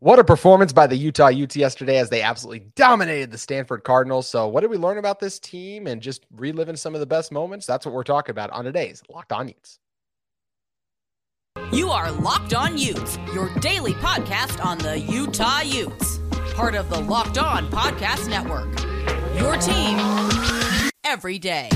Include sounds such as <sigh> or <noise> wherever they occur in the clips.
What a performance by the Utah Utes yesterday as they absolutely dominated the Stanford Cardinals. So, what did we learn about this team and just reliving some of the best moments? That's what we're talking about on today's Locked On Utes. You are Locked On Utes, your daily podcast on the Utah Utes, part of the Locked On Podcast Network. Your team every day.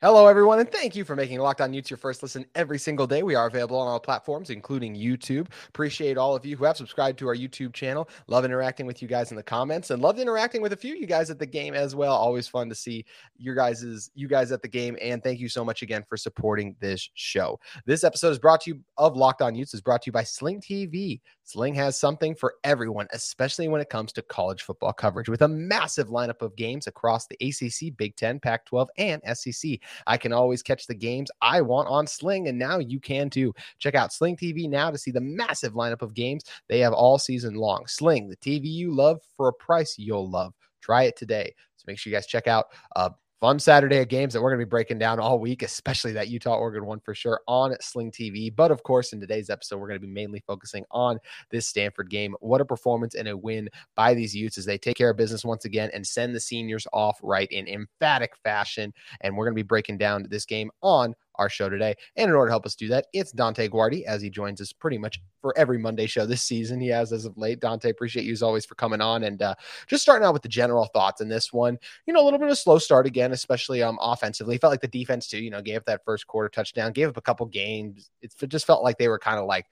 Hello, everyone, and thank you for making Locked On Utes your first listen every single day. We are available on all platforms, including YouTube. Appreciate all of you who have subscribed to our YouTube channel. Love interacting with you guys in the comments, and loved interacting with a few of you guys at the game as well. Always fun to see your guys' you guys at the game, and thank you so much again for supporting this show. This episode is brought to you of Locked On Utes is brought to you by Sling TV. Sling has something for everyone, especially when it comes to college football coverage, with a massive lineup of games across the ACC, Big Ten, Pac 12, and SEC. I can always catch the games I want on Sling, and now you can too. Check out Sling TV now to see the massive lineup of games they have all season long. Sling, the TV you love for a price you'll love. Try it today. So make sure you guys check out uh, fun Saturday of games that we're going to be breaking down all week, especially that Utah Oregon one for sure on Sling TV. But of course, in today's episode, we're going to be mainly focusing on this Stanford game. What a performance and a win by these Utes as they take care of business once again and send the seniors off right in emphatic fashion. And we're going to be breaking down this game on our show today. And in order to help us do that, it's Dante Guardi as he joins us pretty much for every Monday show this season. He has as of late. Dante, appreciate you as always for coming on and uh, just starting out with the general thoughts in this one. You know, a little bit of a slow start again, especially um offensively. Felt like the defense too. You know, gave up that first quarter touchdown, gave up a couple games. It just felt like they were kind of like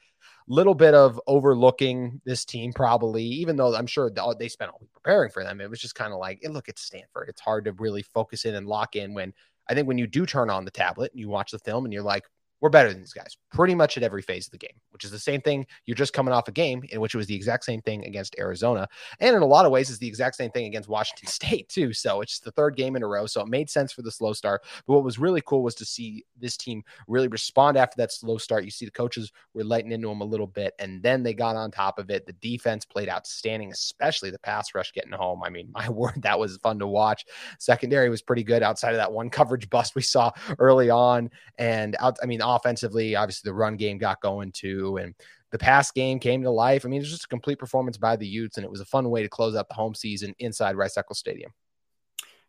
a little bit of overlooking this team probably even though i'm sure they spent all week preparing for them it was just kind of like look at stanford it's hard to really focus in and lock in when I think when you do turn on the tablet and you watch the film and you're like, we're better than these guys pretty much at every phase of the game, which is the same thing. You're just coming off a game in which it was the exact same thing against Arizona. And in a lot of ways, is the exact same thing against Washington <laughs> State, too. So it's the third game in a row. So it made sense for the slow start. But what was really cool was to see this team really respond after that slow start. You see the coaches were letting into them a little bit, and then they got on top of it. The defense played outstanding, especially the pass rush getting home. I mean, <laughs> my word, that was fun to watch. Secondary was pretty good outside of that one coverage bust we saw early on. And out, I mean, offensively, obviously the run game got going too, and the pass game came to life. I mean, it was just a complete performance by the Utes, and it was a fun way to close out the home season inside Rice Eccles Stadium.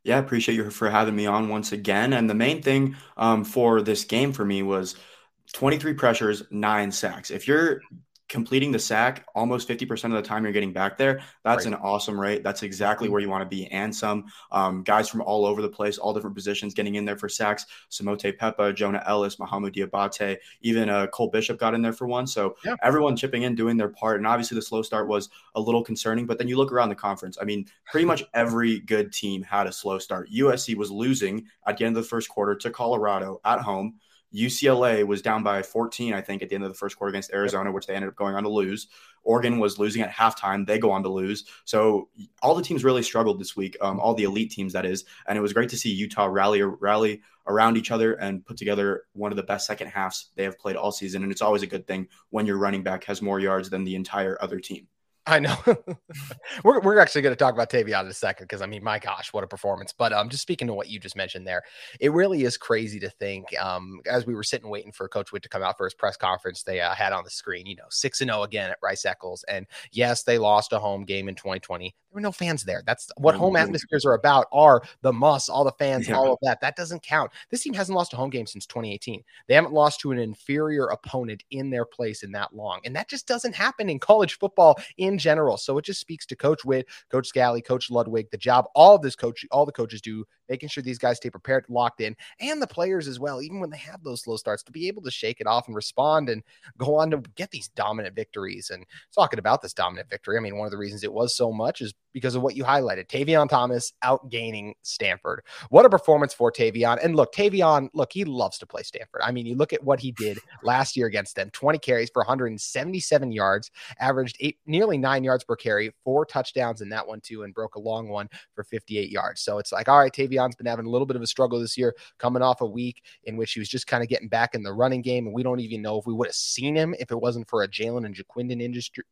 Yeah, I appreciate you for having me on once again. And the main thing um, for this game for me was 23 pressures, nine sacks. If you're completing the sack almost 50% of the time you're getting back there that's right. an awesome rate. That's exactly where you want to be. And some um, guys from all over the place all different positions getting in there for sacks. Simote Pepa Jonah Elliss Mohamoud Diabate even uh, cole bishop got in there for one. So yeah. everyone chipping in doing their part. And obviously the slow start was a little concerning but then you look around the conference. I mean pretty much <laughs> every good team had a slow start. Usc was losing at the end of the first quarter to colorado at home UCLA was down by 14, I think, at the end of the first quarter against Arizona, which they ended up going on to lose. Oregon was losing at halftime. They go on to lose. So all the teams really struggled this week, um, all the elite teams, that is. And it was great to see Utah rally, rally around each other and put together one of the best second halves they have played all season. And it's always a good thing when your running back has more yards than the entire other team. I know. <laughs> we're, we're actually going to talk about Tavion in a second because I mean, my gosh, what a performance! But um, just speaking to what you just mentioned there, it really is crazy to think. Um, as we were sitting waiting for Coach Whitt to come out for his press conference, they uh, had on the screen, you know, six and zero oh again at Rice Eccles, and yes, they lost a home game in 2020. Were no fans there. That's what home mm-hmm. atmospheres are about. Are the muss, all the fans, yeah. all of that. That doesn't count. This team hasn't lost a home game since 2018. They haven't lost to an inferior opponent in their place in that long, and that just doesn't happen in college football in general. So it just speaks to Coach Whitt, Coach Scalley, Coach Ludwig, the job all of this coach, all the coaches do, making sure these guys stay prepared, locked in, and the players as well, even when they have those slow starts, to be able to shake it off and respond and go on to get these dominant victories. And talking about this dominant victory, I mean, one of the reasons it was so much is because of what you highlighted. Tavion Thomas outgaining Stanford. What a performance for Tavion. And look, Tavion, look, he loves to play Stanford. I mean, you look at what he did last year against them 20 carries for 177 yards, averaged eight, nearly nine yards per carry, four touchdowns in that one, too, and broke a long one for 58 yards. So it's like, all right, Tavion's been having a little bit of a struggle this year, coming off a week in which he was just kind of getting back in the running game. And we don't even know if we would have seen him if it wasn't for a Jalen and Ja'Quinden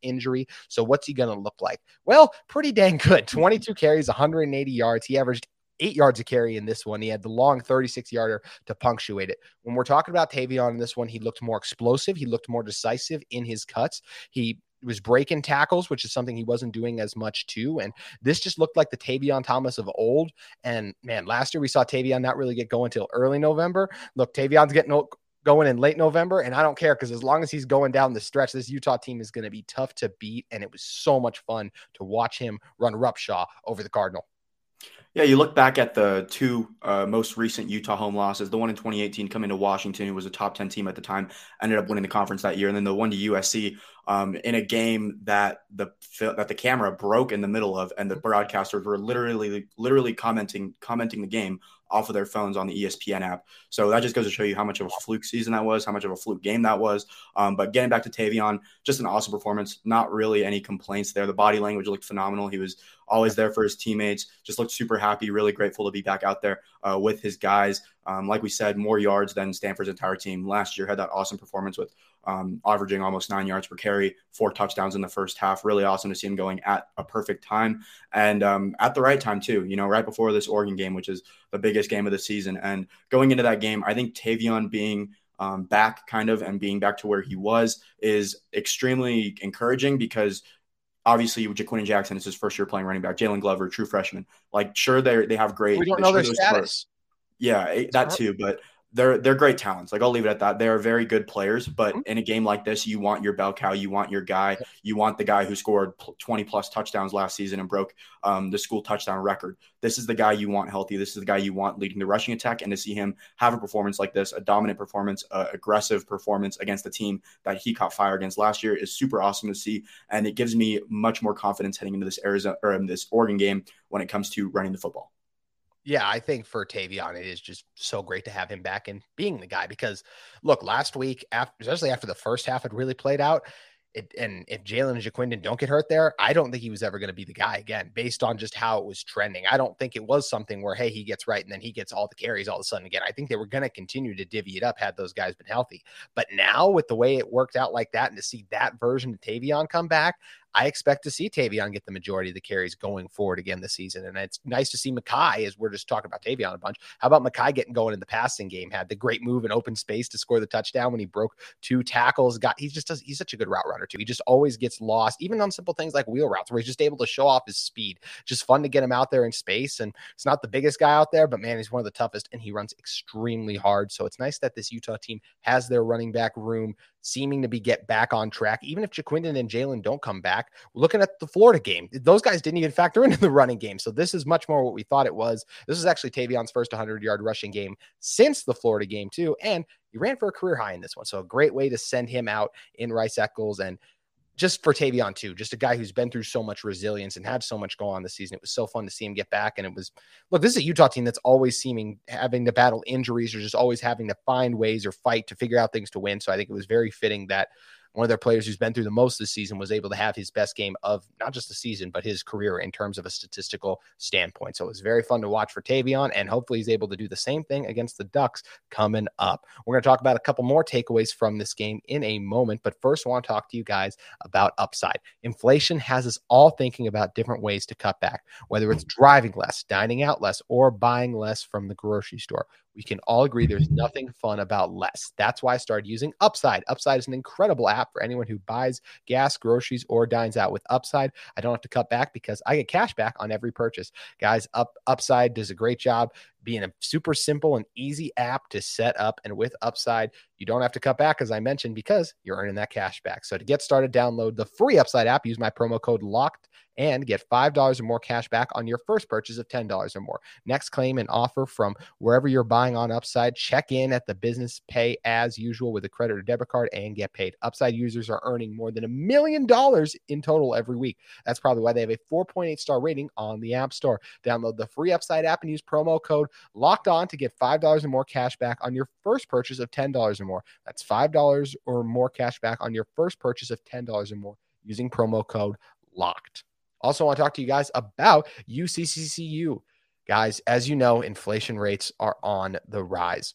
injury. So what's he going to look like? Well, pretty dang good. 22 carries, 180 yards. He averaged eight yards a carry in this one. He had the long 36 yarder to punctuate it. When we're talking about Tavion in this one, he looked more explosive. He looked more decisive in his cuts. He was breaking tackles, which is something he wasn't doing as much too. And this just looked like the Tavion Thomas of old. And man, last year we saw Tavion not really get going until early November. Look, Tavion's getting going in late November, and I don't care because as long as he's going down the stretch, this Utah team is going to be tough to beat. And it was so much fun to watch him run Rupshaw over the Cardinal. Yeah, you look back at the two uh, most recent Utah home losses. The one in 2018 coming to Washington, who was a top 10 team at the time, ended up winning the conference that year, and then the one to USC um, in a game that the that the camera broke in the middle of, and the broadcasters were literally literally commenting commenting the game off of their phones on the ESPN app. So that just goes to show you how much of a fluke season that was, how much of a fluke game that was. Um, but getting back to Tavion, just an awesome performance. Not really any complaints there. The body language looked phenomenal. He was always there for his teammates. Just looked super happy. Really grateful to be back out there uh, with his guys. Um, like we said, more yards than Stanford's entire team last year. Had that awesome performance with um, averaging almost nine yards per carry, four touchdowns in the first half. Really awesome to see him going at a perfect time and um, at the right time too. You know, right before this Oregon game, which is the biggest game of the season. And going into that game, I think Tavion being um, back kind of and being back to where he was is extremely encouraging because obviously Ja'Quinden Jackson is his first year playing running back. Jalen Glover, true freshman. Like, sure, they they have great. We don't know their status. Yeah, that too. But they're they're great talents. Like I'll leave it at that. They are very good players, but mm-hmm. in a game like this, you want your bell cow, you want your guy, you want the guy who scored 20 plus touchdowns last season and broke um, the school touchdown record. This is the guy you want healthy. This is the guy you want leading the rushing attack, and to see him have a performance like this, a dominant performance, a aggressive performance against the team that he caught fire against last year, is super awesome to see, and it gives me much more confidence heading into this Arizona or in this Oregon game when it comes to running the football yeah, I think for Tavion, it is just so great to have him back and being the guy because look, last week, after, especially after the first half had really played out, it, and if Jalen and Ja'Quinden don't get hurt there, I don't think he was ever going to be the guy again, based on just how it was trending. I don't think it was something where, hey, he gets right and then he gets all the carries all of a sudden again. I think they were going to continue to divvy it up had those guys been healthy. But now, with the way it worked out like that, and to see that version of Tavion come back, I expect to see Tavion get the majority of the carries going forward again this season. And it's nice to see Mekhi, as we're just talking about Tavion a bunch. How about Mekhi getting going in the passing game? Had the great move in open space to score the touchdown when he broke two tackles. Got he just does he's such a good route runner too. He just always gets lost, even on simple things like wheel routes, where he's just able to show off his speed. Just fun to get him out there in space. And it's not the biggest guy out there, but man, he's one of the toughest and he runs extremely hard. So it's nice that this Utah team has their running back room seeming to be get back on track. Even if Ja'Quinden and Jalen don't come back, looking at the Florida game, those guys didn't even factor into the running game. So this is much more what we thought it was. This is actually Tavion's first 100 yard rushing game since the Florida game too, and he ran for a career high in this one. So a great way to send him out in Rice Eccles and just for Tavion too, just a guy who's been through so much resilience and had so much go on this season. It was so fun to see him get back. And it was look, this is a Utah team that's always seeming having to battle injuries or just always having to find ways or fight to figure out things to win. So I think it was very fitting that one of their players who's been through the most this season was able to have his best game of not just the season, but his career in terms of a statistical standpoint. So it was very fun to watch for Tavion, and hopefully he's able to do the same thing against the Ducks coming up. We're going to talk about a couple more takeaways from this game in a moment, but first, I want to talk to you guys about upside. Inflation has us all thinking about different ways to cut back, whether it's hmm. driving less, dining out less, or buying less from the grocery store we can all agree there's nothing fun about less. That's why I started using Upside. Upside is an incredible app for anyone who buys gas, groceries, or dines out with Upside. I don't have to cut back because I get cash back on every purchase. Guys, Up Upside does a great job being a super simple and easy app to set up. And with Upside, you don't have to cut back, as I mentioned, because you're earning that cash back. So to get started, download the free Upside app. Use my promo code LOCKED and get $5 or more cash back on your first purchase of $10 or more. Next claim and offer from wherever you're buying on Upside. Check in at the business pay as usual with a credit or debit card and get paid. Upside users are earning more than a million dollars in total every week. That's probably why they have a 4.8 star rating on the App Store. Download the free Upside app and use promo code locked on to get $5 or more cash back on your first purchase of $10 or more. That's $5 or more cash back on your first purchase of $10 or more using promo code locked. Also, want to talk to you guys about UCCU. Guys, as you know, inflation rates are on the rise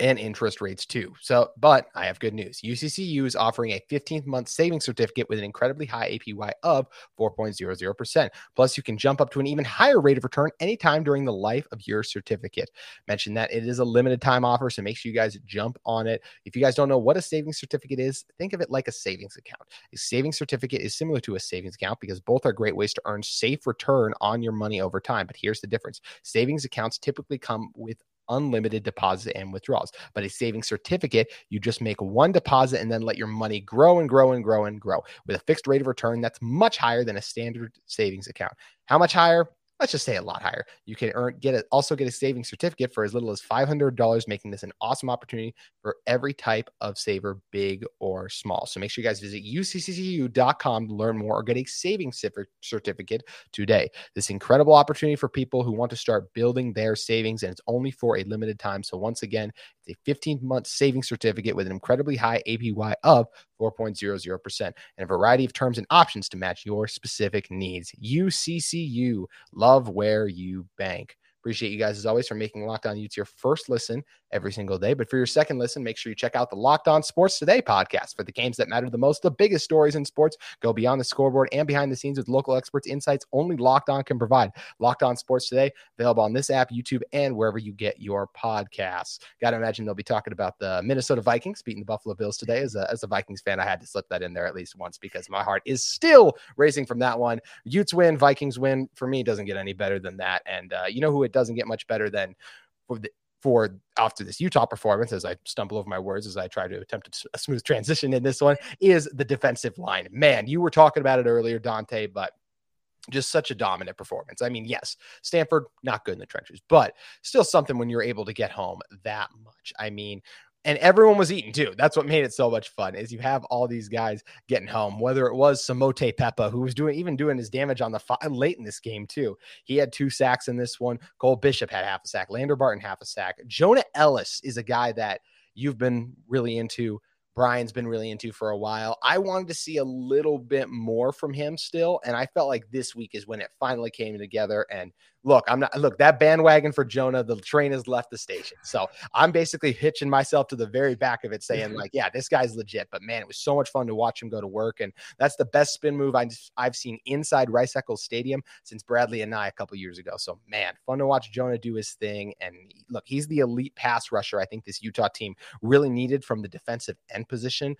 and interest rates too. So, but I have good news. UCCU is offering a 15th month savings certificate with an incredibly high APY of 4.00%. Plus, you can jump up to an even higher rate of return anytime during the life of your certificate. Mention that it is a limited time offer, so make sure you guys jump on it. If you guys don't know what a savings certificate is, think of it like a savings account. A savings certificate is similar to a savings account because both are great ways to earn safe return on your money over time. But here's the difference savings accounts typically come with unlimited deposits and withdrawals. But a savings certificate, you just make one deposit and then let your money grow and grow and grow and grow with a fixed rate of return that's much higher than a standard savings account. How much higher? Let's just say a lot higher. You can earn get it also get a savings certificate for as little as $500, making this an awesome opportunity for every type of saver, big or small. So make sure you guys visit uccu.com to learn more or get a savings certificate today. This incredible opportunity for people who want to start building their savings, and it's only for a limited time. So once again, it's a 15 month savings certificate with an incredibly high APY of 4.00% and a variety of terms and options to match your specific needs. UCCU, love where you bank. Appreciate you guys as always for making Locked On Utes your first listen every single day. But for your second listen, make sure you check out the Locked On Sports Today podcast for the games that matter the most, the biggest stories in sports. Go beyond the scoreboard and behind the scenes with local experts, insights only Locked On can provide. Locked On Sports Today, available on this app, YouTube, and wherever you get your podcasts. Got to imagine they'll be talking about the Minnesota Vikings beating the Buffalo Bills today. As a, as a Vikings fan, I had to slip that in there at least once because my heart is still racing from that one. Utes win, Vikings win. For me, doesn't get any better than that. And uh, you know who it doesn't get much better than for the for after this Utah performance, as I stumble over my words as I try to attempt a smooth transition in this one, is the defensive line. Man, you were talking about it earlier, Dante, but just such a dominant performance. I mean, yes, Stanford not good in the trenches, but still something when you're able to get home that much. I mean, and everyone was eating too. That's what made it so much fun. Is you have all these guys getting home. Whether it was Simote Pepa, who was doing even doing his damage on the late in this game too. He had two sacks in this one. Cole Bishop had half a sack. Lander Barton half a sack. Jonah Elliss is a guy that you've been really into. Brian's been really into for a while. I wanted to see a little bit more from him still, and I felt like this week is when it finally came together. And look, I'm not look that bandwagon for Jonah. The train has left the station, so I'm basically hitching myself to the very back of it, saying <laughs> like, yeah, this guy's legit. But man, it was so much fun to watch him go to work, and that's the best spin move I've, I've seen inside Rice Eccles Stadium since Bradlee Anae a couple years ago. So man, fun to watch Jonah do his thing. And look, he's the elite pass rusher. I think this Utah team really needed from the defensive end position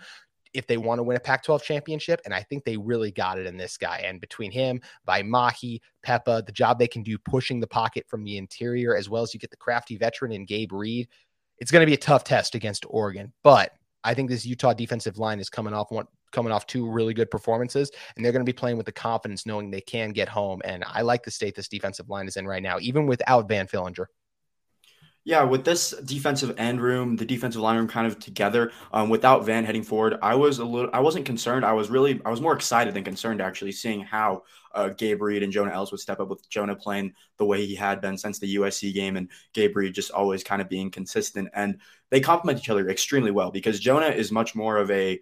if they want to win a Pac 12 championship. And I think they really got it in this guy. And between him, by Mahi, Pepa, the job they can do pushing the pocket from the interior, as well as you get the crafty veteran in Gabe Reed, it's going to be a tough test against Oregon. But I think this Utah defensive line is coming off one coming off two really good performances and they're going to be playing with the confidence knowing they can get home and I like the state this defensive line is in right now even without Van Fillinger. Yeah, with this defensive end room, the defensive line room kind of together, um, without Van heading forward, I was a little, I wasn't concerned. I was really, I was more excited than concerned actually, seeing how uh, Gabe Reed and Jonah Elliss would step up with Jonah playing the way he had been since the USC game, and Gabe Reed just always kind of being consistent. And they complement each other extremely well because Jonah is much more of a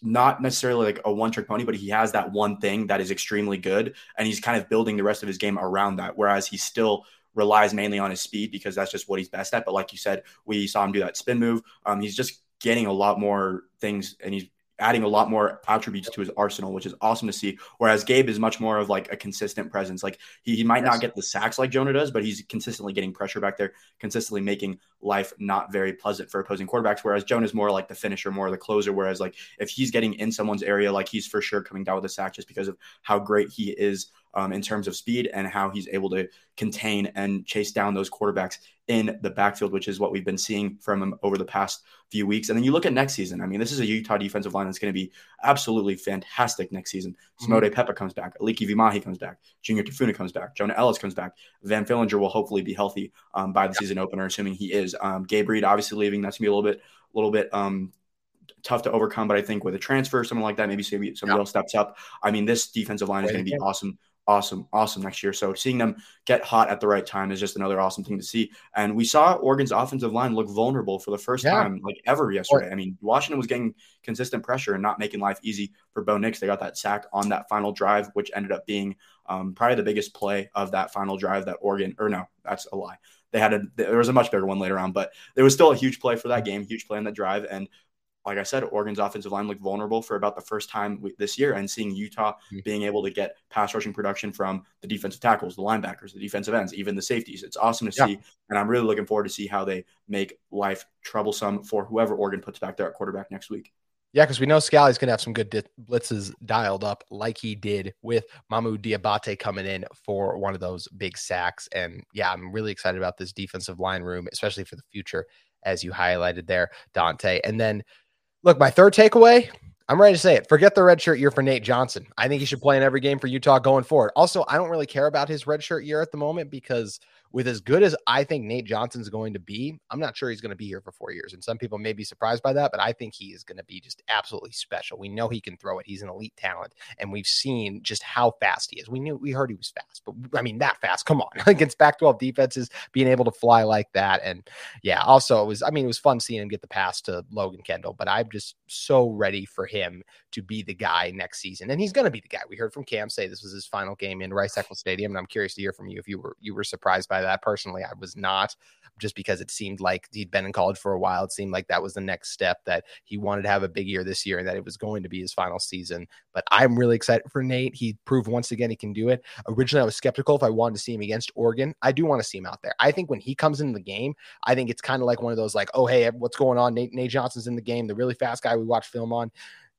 not necessarily like a one trick pony, but he has that one thing that is extremely good, and he's kind of building the rest of his game around that. Whereas he's still relies mainly on his speed because that's just what he's best at. But like you said, we saw him do that spin move. Um, he's just getting a lot more things and he's adding a lot more attributes to his arsenal, which is awesome to see. Whereas Gabe is much more of like a consistent presence. Like he, he might yes. not get the sacks like Jonah does, but he's consistently getting pressure back there, consistently making life not very pleasant for opposing quarterbacks. Whereas Jonah is more like the finisher, more the closer. Whereas like if he's getting in someone's area, like he's for sure coming down with a sack just because of how great he is um, in terms of speed and how he's able to contain and chase down those quarterbacks in the backfield, which is what we've been seeing from him over the past few weeks. And then you look at next season. I mean, this is a Utah defensive line that's going to be absolutely fantastic next season. Mm-hmm. Pepa comes back, Aliki Vaimahi comes back, Junior Tafuna comes back, Jonah Elliss comes back, Van Fillinger will hopefully be healthy um, by the yeah. season opener, assuming he is. Um, Gabe Reed obviously leaving. That's gonna be a little bit, a little bit um, tough to overcome. But I think with a transfer, something like that, maybe somebody, somebody yeah. else steps up. I mean, this defensive line is going to be awesome awesome, awesome next year. So seeing them get hot at the right time is just another awesome thing to see. And we saw Oregon's offensive line look vulnerable for the first yeah. time like ever yesterday. I mean, Washington was getting consistent pressure and not making life easy for Bo Nix. They got that sack on that final drive, which ended up being um, probably the biggest play of that final drive that Oregon, or no, that's a lie. They had a there was a much bigger one later on, but there was still a huge play for that game, huge play on that drive, and like I said, Oregon's offensive line looked vulnerable for about the first time this year, and seeing Utah mm-hmm. being able to get pass rushing production from the defensive tackles, the linebackers, the defensive ends, even the safeties. It's awesome to yeah. see, and I'm really looking forward to see how they make life troublesome for whoever Oregon puts back there at quarterback next week. Yeah, because we know Scalley's going to have some good di- blitzes dialed up, like he did with Mohamoud Diabate coming in for one of those big sacks. And yeah, I'm really excited about this defensive line room, especially for the future, as you highlighted there, Dante. And then Look, my third takeaway, I'm ready to say it. Forget the redshirt year for Nate Johnson. I think he should play in every game for Utah going forward. Also, I don't really care about his redshirt year at the moment because – with as good as I think Nate Johnson's going to be, I'm not sure he's going to be here for four years. And some people may be surprised by that, but I think he is going to be just absolutely special. We know he can throw it. He's an elite talent, and we've seen just how fast he is. We knew we heard he was fast, but I mean that fast. Come on, <laughs> against Pac-12 defenses, being able to fly like that, and yeah. Also, it was I mean it was fun seeing him get the pass to Logan Kendall, but I'm just so ready for him to be the guy next season, and he's going to be the guy. We heard from Cam say this was his final game in Rice Eccles Stadium, and I'm curious to hear from you if you were you were surprised by that personally. I was not just because it seemed like he'd been in college for a while. It seemed like that was the next step that he wanted to have a big year this year and that it was going to be his final season. But I'm really excited for Nate. He proved once again he can do it. Originally, I was skeptical if I wanted to see him against Oregon. I do want to see him out there. I think when he comes into the game, I think it's kind of like one of those like, oh, hey, what's going on? Nate, Nate Johnson's in the game, the really fast guy we watch film on.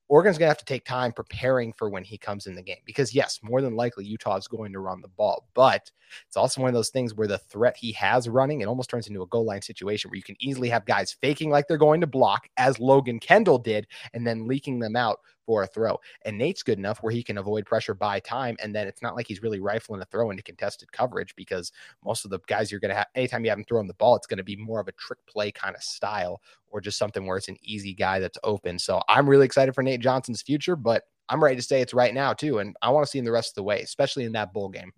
Oregon's going to have to take time preparing for when he comes in the game because, yes, more than likely Utah is going to run the ball, but it's also one of those things where the threat he has running, it almost turns into a goal line situation where you can easily have guys faking like they're going to block, as Logan Kendall did, and then leaking them out for a throw. And Nate's good enough where he can avoid pressure by time. And then it's not like he's really rifling a throw into contested coverage because most of the guys you're going to have, anytime you have him throwing the ball, it's going to be more of a trick play kind of style or just something where it's an easy guy that's open. So I'm really excited for Nate Johnson's future, but I'm ready to say it's right now too. And I want to see him the rest of the way, especially in that bowl game.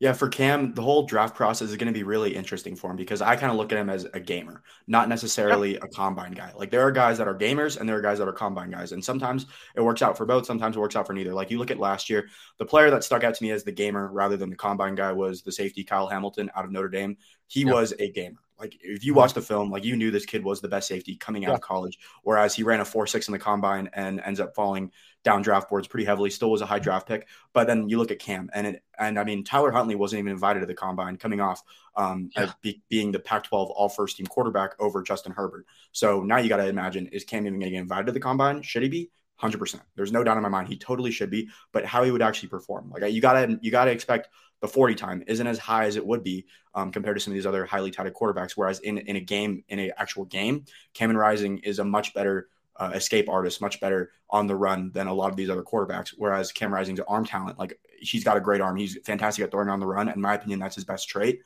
Yeah, for Cam, the whole draft process is going to be really interesting for him because I kind of look at him as a gamer, not necessarily a combine guy. Like there are guys that are gamers and there are guys that are combine guys. And sometimes it works out for both, sometimes it works out for neither. Like you look at last year, the player that stuck out to me as the gamer rather than the combine guy was the safety Kyle Hamilton out of Notre Dame. He was a gamer. Like if you watch the film, like you knew this kid was the best safety coming out yeah. of college. Whereas he ran a four six in the combine and ends up falling down draft boards pretty heavily. Still was a high draft pick. But then you look at Cam and it, and I mean Tyler Huntley wasn't even invited to the combine, coming off um, yeah. be, being the Pac-12 All First Team quarterback over Justin Herbert. So now you got to imagine is Cam even going to get invited to the combine? Should he be? 100%. There's no doubt in my mind he totally should be, but how he would actually perform. Like you got to you got to expect the 40 time isn't as high as it would be um, compared to some of these other highly touted quarterbacks. Whereas in, in a game, in an actual game, Cameron Rising is a much better uh, escape artist, much better on the run than a lot of these other quarterbacks. Whereas Cam Rising's arm talent, like he's got a great arm. He's fantastic at throwing on the run. In my opinion, that's his best trait.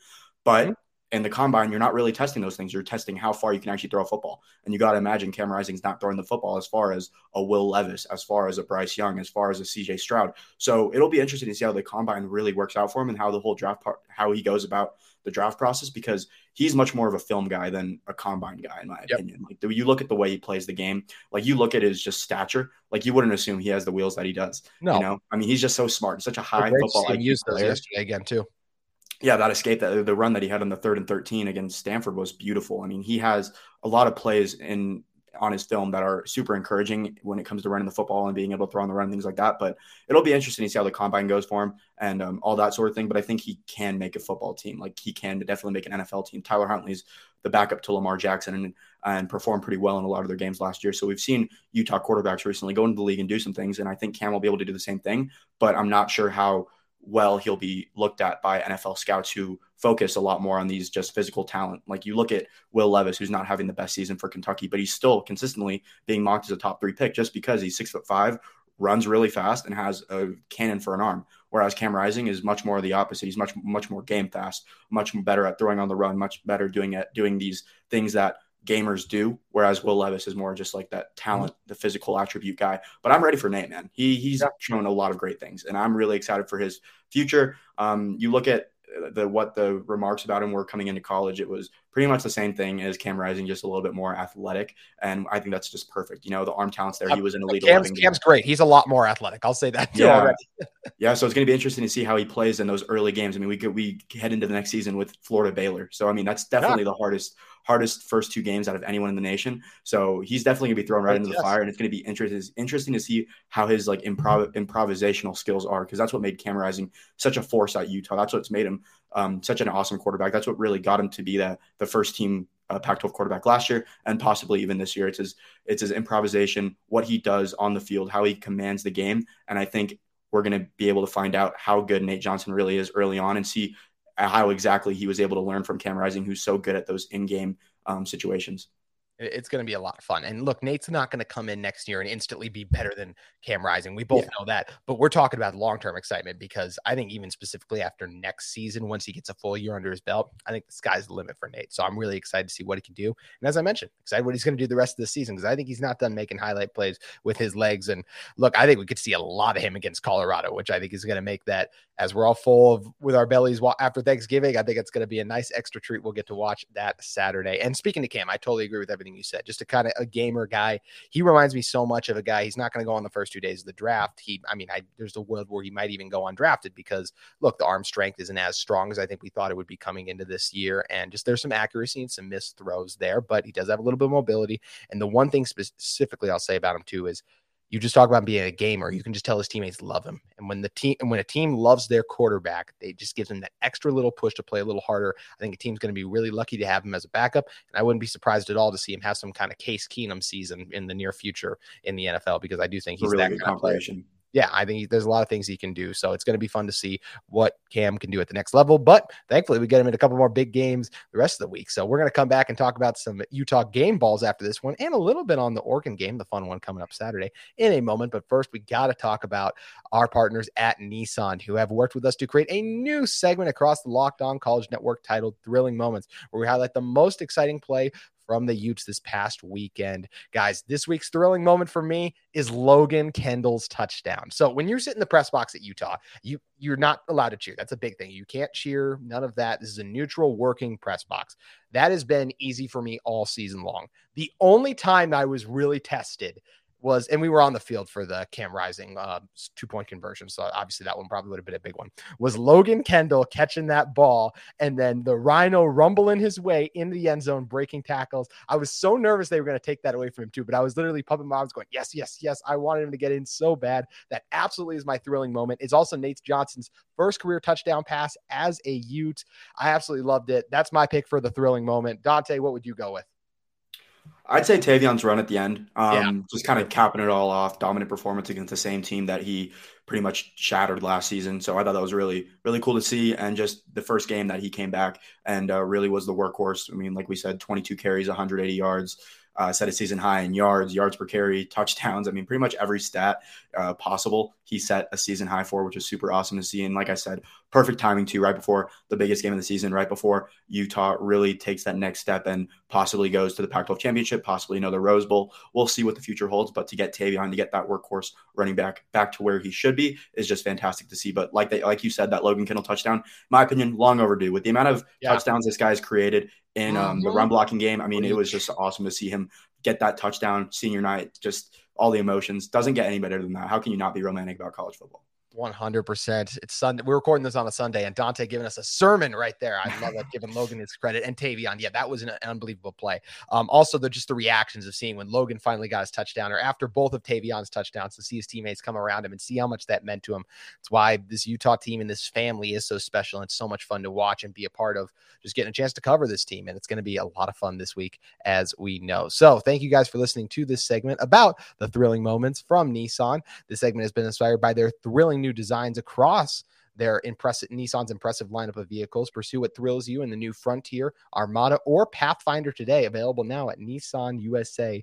But in the combine, you're not really testing those things. You're testing how far you can actually throw a football. And you got to imagine Cam Rising's not throwing the football as far as a Will Levis, as far as a Bryce Young, as far as a CJ Stroud. So it'll be interesting to see how the combine really works out for him and how the whole draft part, how he goes about the draft process because he's much more of a film guy than a combine guy, in my yep. opinion. Like you look at the way he plays the game, like you look at his just stature, like you wouldn't assume he has the wheels that he does. No, you know, I mean, he's just so smart, such a high football I used player. yesterday again too yeah, that escape, that the run that he had on the third and 13 against Stanford was beautiful. I mean, he has a lot of plays in on his film that are super encouraging when it comes to running the football and being able to throw on the run, and things like that. But it'll be interesting to see how the combine goes for him and um, all that sort of thing. But I think he can make a football team. Like he can definitely make an NFL team. Tyler Huntley's the backup to Lamar Jackson and and performed pretty well in a lot of their games last year. So we've seen Utah quarterbacks recently go into the league and do some things, and I think Cam will be able to do the same thing. But I'm not sure how well he'll be looked at by NFL scouts who focus a lot more on these just physical talent. Like you look at Will Levis, who's not having the best season for Kentucky, but he's still consistently being mocked as a top three pick just because he's six foot five, runs really fast, and has a cannon for an arm. Whereas Cam Rising is much more the opposite. He's much much more game fast, much better at throwing on the run, much better doing it doing these things that gamers do. Whereas Will Levis is more just like that talent, the physical attribute guy. But I'm ready for Nate, man. He he's yeah. shown a lot of great things, and I'm really excited for his future. Um, you look at the what the remarks about him were coming into college, it was pretty much the same thing as Cam Rising, just a little bit more athletic. And I think that's just perfect. You know, the arm talents there. He was an elite. Cam's, Cam's great. He's a lot more athletic. I'll say that. <laughs> Yeah. <laughs> yeah. So it's going to be interesting to see how he plays in those early games. I mean, we could, we head into the next season with Florida Baylor. So, I mean, that's definitely yeah. the hardest, hardest first two games out of anyone in the nation. So he's definitely gonna be thrown right into the fire. And it's going to be interesting, interesting to see how his like improv, improvisational skills are. Cause that's what made Cam Rising such a force at Utah. That's what's made him um, such an awesome quarterback. That's what really got him to be that the first team uh, Pac-12 quarterback last year and possibly even this year. It's his it's his improvisation, what he does on the field, how he commands the game, and I think we're going to be able to find out how good Nate Johnson really is early on and see how exactly he was able to learn from Cam Rising, who's so good at those in-game um, situations. It's going to be a lot of fun. And look, Nate's not going to come in next year and instantly be better than Cam Rising. We both yeah. know that. But we're talking about long term excitement because I think, even specifically after next season, once he gets a full year under his belt, I think the sky's the limit for Nate. So I'm really excited to see what he can do. And as I mentioned, excited what he's going to do the rest of the season because I think he's not done making highlight plays with his legs. And look, I think we could see a lot of him against Colorado, which I think is going to make that as we're all full of with our bellies after Thanksgiving. I think it's going to be a nice extra treat. We'll get to watch that Saturday. And speaking to Cam, I totally agree with everything you said. Just a kind of a gamer guy, he reminds me so much of a guy. He's not going to go on the first two days of the draft. He, I mean, I, there's a world where he might even go undrafted because look, the arm strength isn't as strong as I think we thought it would be coming into this year. And just there's some accuracy and some missed throws there, but he does have a little bit of mobility. And the one thing specifically I'll say about him too is you just talk about being a gamer. You can just tell his teammates love him. And when the team and when a team loves their quarterback, they just gives them that extra little push to play a little harder. I think a team's going to be really lucky to have him as a backup. And I wouldn't be surprised at all to see him have some kind of Case Keenum season in the near future in the NFL because I do think he's really that good kind of player yeah, I think there's a lot of things he can do. So it's going to be fun to see what Cam can do at the next level. But thankfully, we get him in a couple more big games the rest of the week. So we're going to come back and talk about some Utah game balls after this one and a little bit on the Oregon game, the fun one coming up Saturday in a moment. But first, we got to talk about our partners at Nissan who have worked with us to create a new segment across the Locked On College Network titled Thrilling Moments, where we highlight the most exciting play from the Utes this past weekend. Guys, this week's thrilling moment for me is Logan Kendall's touchdown. So when you're sitting in the press box at Utah, you you're not allowed to cheer. That's a big thing. You can't cheer, none of that. This is a neutral working press box. That has been easy for me all season long. The only time I was really tested was, and we were on the field for the Cam Rising uh, two point conversion. So obviously that one probably would have been a big one. Was Logan Kendall catching that ball and then the Rhino rumbling his way into the end zone, breaking tackles. I was so nervous they were going to take that away from him too, but I was literally pumping my arms going, yes, yes, yes. I wanted him to get in so bad. That absolutely is my thrilling moment. It's also Nate Johnson's first career touchdown pass as a Ute. I absolutely loved it. That's my pick for the thrilling moment. Dante, what would you go with? I'd say Tavion's run at the end, um, yeah. just kind of capping it all off. Dominant performance against the same team that he pretty much shattered last season. So I thought that was really, really cool to see. And just the first game that he came back and uh, really was the workhorse. I mean, like we said, 22 carries, 180 yards, uh, set a season high in yards, yards per carry, <laughs> touchdowns. I mean, pretty much every stat uh, possible he set a season high for, which was super awesome to see. And like I said, perfect timing too, right before the biggest game of the season, right before Utah really takes that next step and possibly goes to the Pac-12 championship, possibly another Rose Bowl. We'll see what the future holds, but to get Tavion to get that workhorse running back back to where he should be is just fantastic to see. But like they, like you said, that Logan Kendall touchdown, my opinion, long overdue. With the amount of yeah. touchdowns this guy's created in um, the run blocking game, I mean, it was just awesome to see him get that touchdown senior night. Just all the emotions. Doesn't get any better than that. How can you not be romantic about college football? 100%. It's Sunday. We're recording this on a Sunday, and Dante giving us a sermon right there. I love that, giving Logan his credit and Tavion. Yeah, that was an unbelievable play. Um, also, the just the reactions of seeing when Logan finally got his touchdown, or after both of Tavion's touchdowns, to see his teammates come around him and see how much that meant to him. It's why this Utah team and this family is so special. And it's so much fun to watch and be a part of. Just getting a chance to cover this team, and it's going to be a lot of fun this week, as we know. So, thank you guys for listening to this segment about the thrilling moments from Nissan. This segment has been inspired by their thrilling new designs across their impressive Nissan's impressive lineup of vehicles. Pursue what thrills you in the new Frontier, Armada, or Pathfinder today. Available now at NissanUSA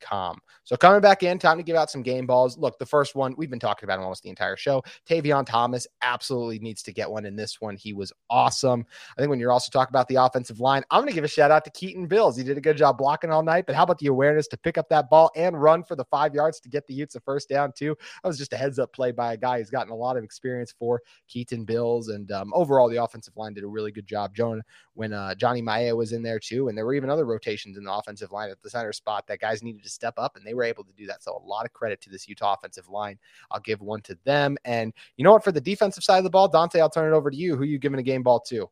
com. So coming back in, time to give out some game balls. Look, the first one we've been talking about almost the entire show. Tavion Thomas absolutely needs to get one in this one. He was awesome. I think when you're also talking about the offensive line, I'm going to give a shout out to Keaton Bills. He did a good job blocking all night, but how about the awareness to pick up that ball and run for the five yards to get the Utes a first down too? That was just a heads up play by a guy who's gotten a lot of experience for Keaton Bills, and um, overall the offensive line did a really good job. Jonah when uh, Johnny Maea was in there too, and there were even other rotations in the offensive line at the center spot that guys needed to step up, and they were able to do that. So a lot of credit to this Utah offensive line. I'll give one to them. And you know what? For the defensive side of the ball, Dante, I'll turn it over to you. Who you giving a game ball to?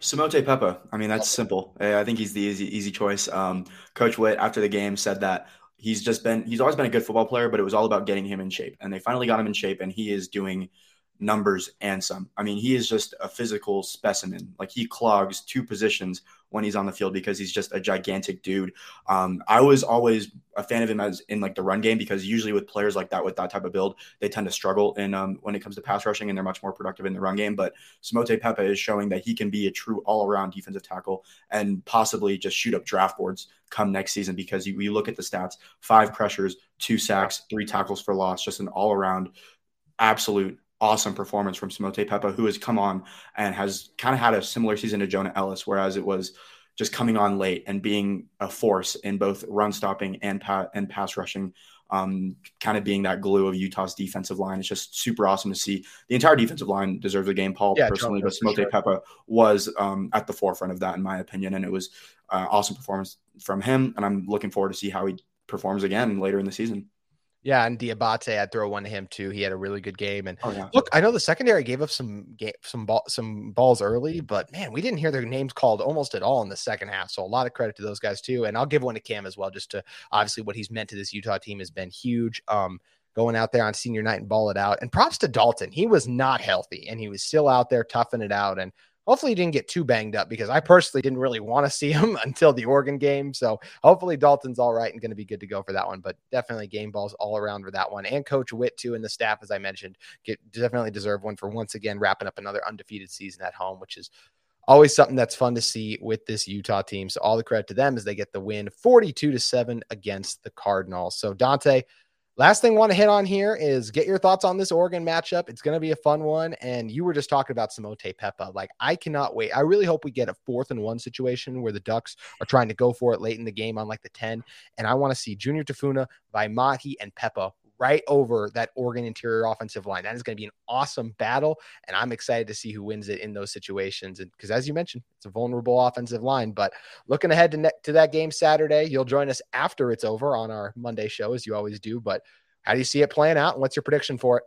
Simote Pepa. I mean, that's simple. I think he's the easy, easy choice. Um, Coach Whitt, after the game, said that he's just been, he's always been a good football player, but it was all about getting him in shape. And they finally got him in shape, and he is doing – numbers and some. I mean, he is just a physical specimen. Like he clogs two positions when he's on the field because he's just a gigantic dude. Um, I was always a fan of him as in like the run game because usually with players like that with that type of build, they tend to struggle in um, when it comes to pass rushing and they're much more productive in the run game. But Simote Pepa is showing that he can be a true all around defensive tackle and possibly just shoot up draft boards come next season because you, you look at the stats: five pressures, two sacks, three tackles for loss, just an all around absolute awesome performance from Simote Pepa, who has come on and has kind of had a similar season to Jonah Elliss, whereas it was just coming on late and being a force in both run stopping and pa- and pass rushing. Um, kind of being that glue of Utah's defensive line. It's just super awesome to see. The entire defensive line deserves a game, Paul, yeah, personally, but Simote sure. Pepa was um, at the forefront of that, in my opinion. And it was uh, awesome performance from him. And I'm looking forward to see how he performs again later in the season. Yeah, and Diabate, I'd throw one to him too. He had a really good game. And oh, yeah. look, I know the secondary gave up some game, some ball, some balls early, but man, we didn't hear their names called almost at all in the second half. So a lot of credit to those guys too. And I'll give one to Cam as well, just to obviously what he's meant to this Utah team has been huge. Um, going out there on senior night and ball it out. And props to Dalton. He was not healthy and he was still out there toughing it out. And Hopefully, he didn't get too banged up because I personally didn't really want to see <laughs> him until the Oregon game. So hopefully, Dalton's all right and going to be good to go for that one. But definitely game balls all around for that one. And Coach Whitt, too, and the staff, as I mentioned, get definitely deserve one for once again wrapping up another undefeated season at home, which is always something that's fun to see with this Utah team. So all the credit to them as they get the win 42 to 7 against the Cardinals. So Dante, Last thing I want to hit on here is get your thoughts on this Oregon matchup. It's going to be a fun one. And you were just talking about Simote Pepa. Like, I cannot wait. I really hope we get a fourth and one situation where the Ducks are trying to go for it late in the game on like the 10. And I want to see Junior Tafuna, Vaimahi, and Pepa right over that Oregon interior offensive line. That is going to be an awesome battle. And I'm excited to see who wins it in those situations. And because, as you mentioned, it's a vulnerable offensive line. But looking ahead to, ne- to that game Saturday, you'll join us after it's over on our Monday show, as you always do. But how do you see it playing out? And what's your prediction for it?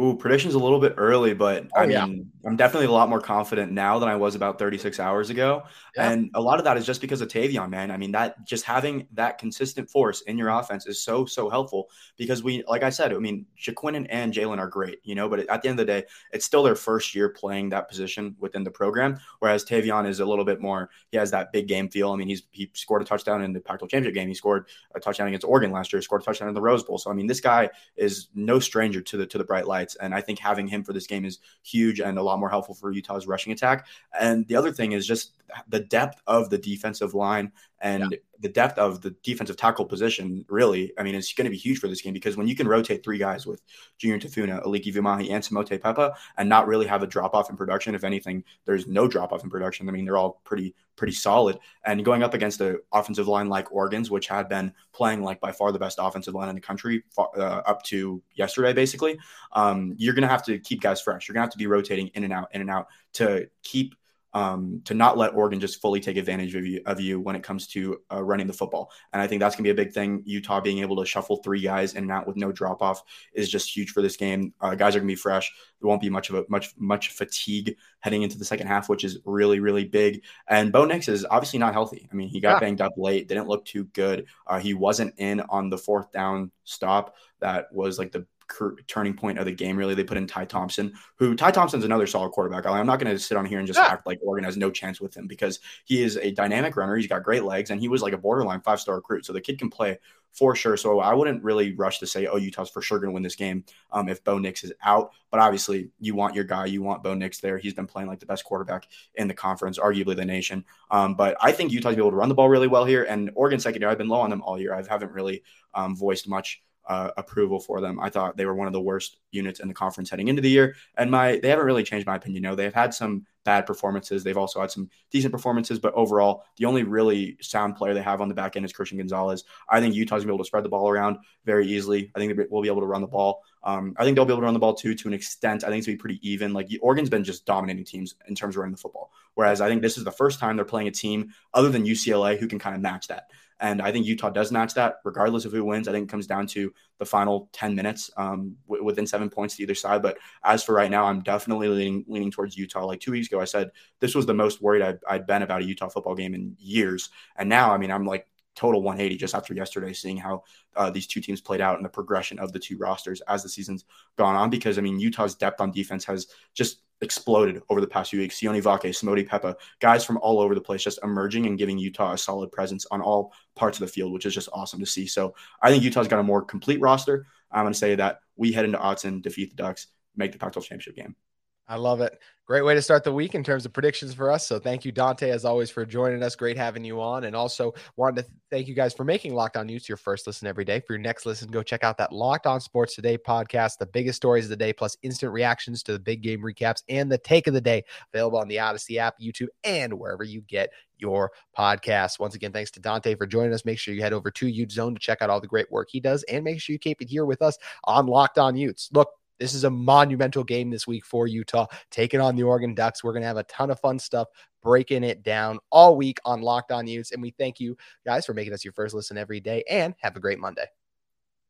Ooh, prediction's a little bit early, but oh, I mean, yeah. I'm definitely a lot more confident now than I was about 36 hours ago. Yeah. And a lot of that is just because of Tavion, man. I mean, that just having that consistent force in your offense is so, so helpful because we, like I said, I mean, Jaquin and Jalen are great, you know, but at the end of the day, it's still their first year playing that position within the program. Whereas Tavion is a little bit more, he has that big game feel. I mean, he's, he scored a touchdown in the Pac 12 championship game. He scored a touchdown against Oregon last year, scored a touchdown in the Rose Bowl. So, I mean, this guy is no stranger to the, to the bright And I think having him for this game is huge and a lot more helpful for Utah's rushing attack. And the other thing is just the depth of the defensive line and yeah. the depth of the defensive tackle position, really, I mean, it's going to be huge for this game because when you can rotate three guys with Junior Tafuna, Aliki Vaimahi, and Simote Pepa and not really have a drop off in production, if anything, there's no drop off in production. I mean, they're all pretty, pretty solid. And going up against the offensive line like Oregon's, which had been playing like by far the best offensive line in the country uh, up to yesterday, basically, um, you're going to have to keep guys fresh. You're going to have to be rotating in and out, in and out to keep um, to not let Oregon just fully take advantage of you, of you when it comes to uh, running the football. And I think that's going to be a big thing. Utah being able to shuffle three guys in and out with no drop off is just huge for this game. Uh, guys are going to be fresh. There won't be much of a much much fatigue heading into the second half, which is really really big. And Bo Nix is obviously not healthy. I mean, he got yeah. banged up late, didn't look too good. Uh, he wasn't in on the fourth down stop that was like the turning point of the game. Really, they put in Ty Thompson, who Ty Thompson's another solid quarterback. I'm not going to sit on here and just yeah. act like Oregon has no chance with him because he is a dynamic runner. He's got great legs, and he was like a borderline five star recruit. So the kid can play for sure. So I wouldn't really rush to say, oh, Utah's for sure going to win this game um, if Bo Nix is out. But obviously, you want your guy, you want Bo Nix there. He's been playing like the best quarterback in the conference, arguably the nation. Um, but I think Utah's be able to run the ball really well here. And Oregon secondary, I've been low on them all year. I haven't really um, voiced much uh, approval for them. I thought they were one of the worst units in the conference heading into the year, and my they haven't really changed my opinion. You know, they've had some bad performances. They've also had some decent performances, but overall, the only really sound player they have on the back end is Christian Gonzalez. I think Utah's gonna be able to spread the ball around very easily. I think we'll be able to run the ball. Um, I think they'll be able to run the ball too to an extent. I think it's gonna be pretty even. Like Oregon's been just dominating teams in terms of running the football, whereas I think this is the first time they're playing a team other than UCLA who can kind of match that. And I think Utah does match that, regardless of who wins. I think it comes down to the final 10 minutes um, w- within seven points to either side. But as for right now, I'm definitely leaning, leaning towards Utah. Like two weeks ago, I said this was the most worried I'd, I'd been about a Utah football game in years. And now, I mean, I'm like total 180 just after yesterday, seeing how uh, these two teams played out and the progression of the two rosters as the season's gone on. Because I mean, Utah's depth on defense has just exploded over the past few weeks. Sione Vaki, Simote Pepa, guys from all over the place just emerging and giving Utah a solid presence on all parts of the field, which is just awesome to see. So I think Utah's got a more complete roster. I'm going to say that we head into Autzen, defeat the Ducks, make the Pac-12 championship game. I love it. Great way to start the week in terms of predictions for us. So thank you, Dante, as always, for joining us. Great having you on. And also wanted to thank you guys for making Locked On Utes your first listen every day. For your next listen, go check out that Locked On Sports Today podcast, the biggest stories of the day, plus instant reactions to the big game recaps and the take of the day, available on the Odyssey app, YouTube, and wherever you get your podcast. Once again, thanks to Dante for joining us. Make sure you head over to Ute Zone to check out all the great work he does, and make sure you keep it here with us on Locked On Utes. Look, this is a monumental game this week for Utah, taking on the Oregon Ducks. We're going to have a ton of fun stuff breaking it down all week on Locked On Utes. And we thank you guys for making us your first listen every day and have a great Monday.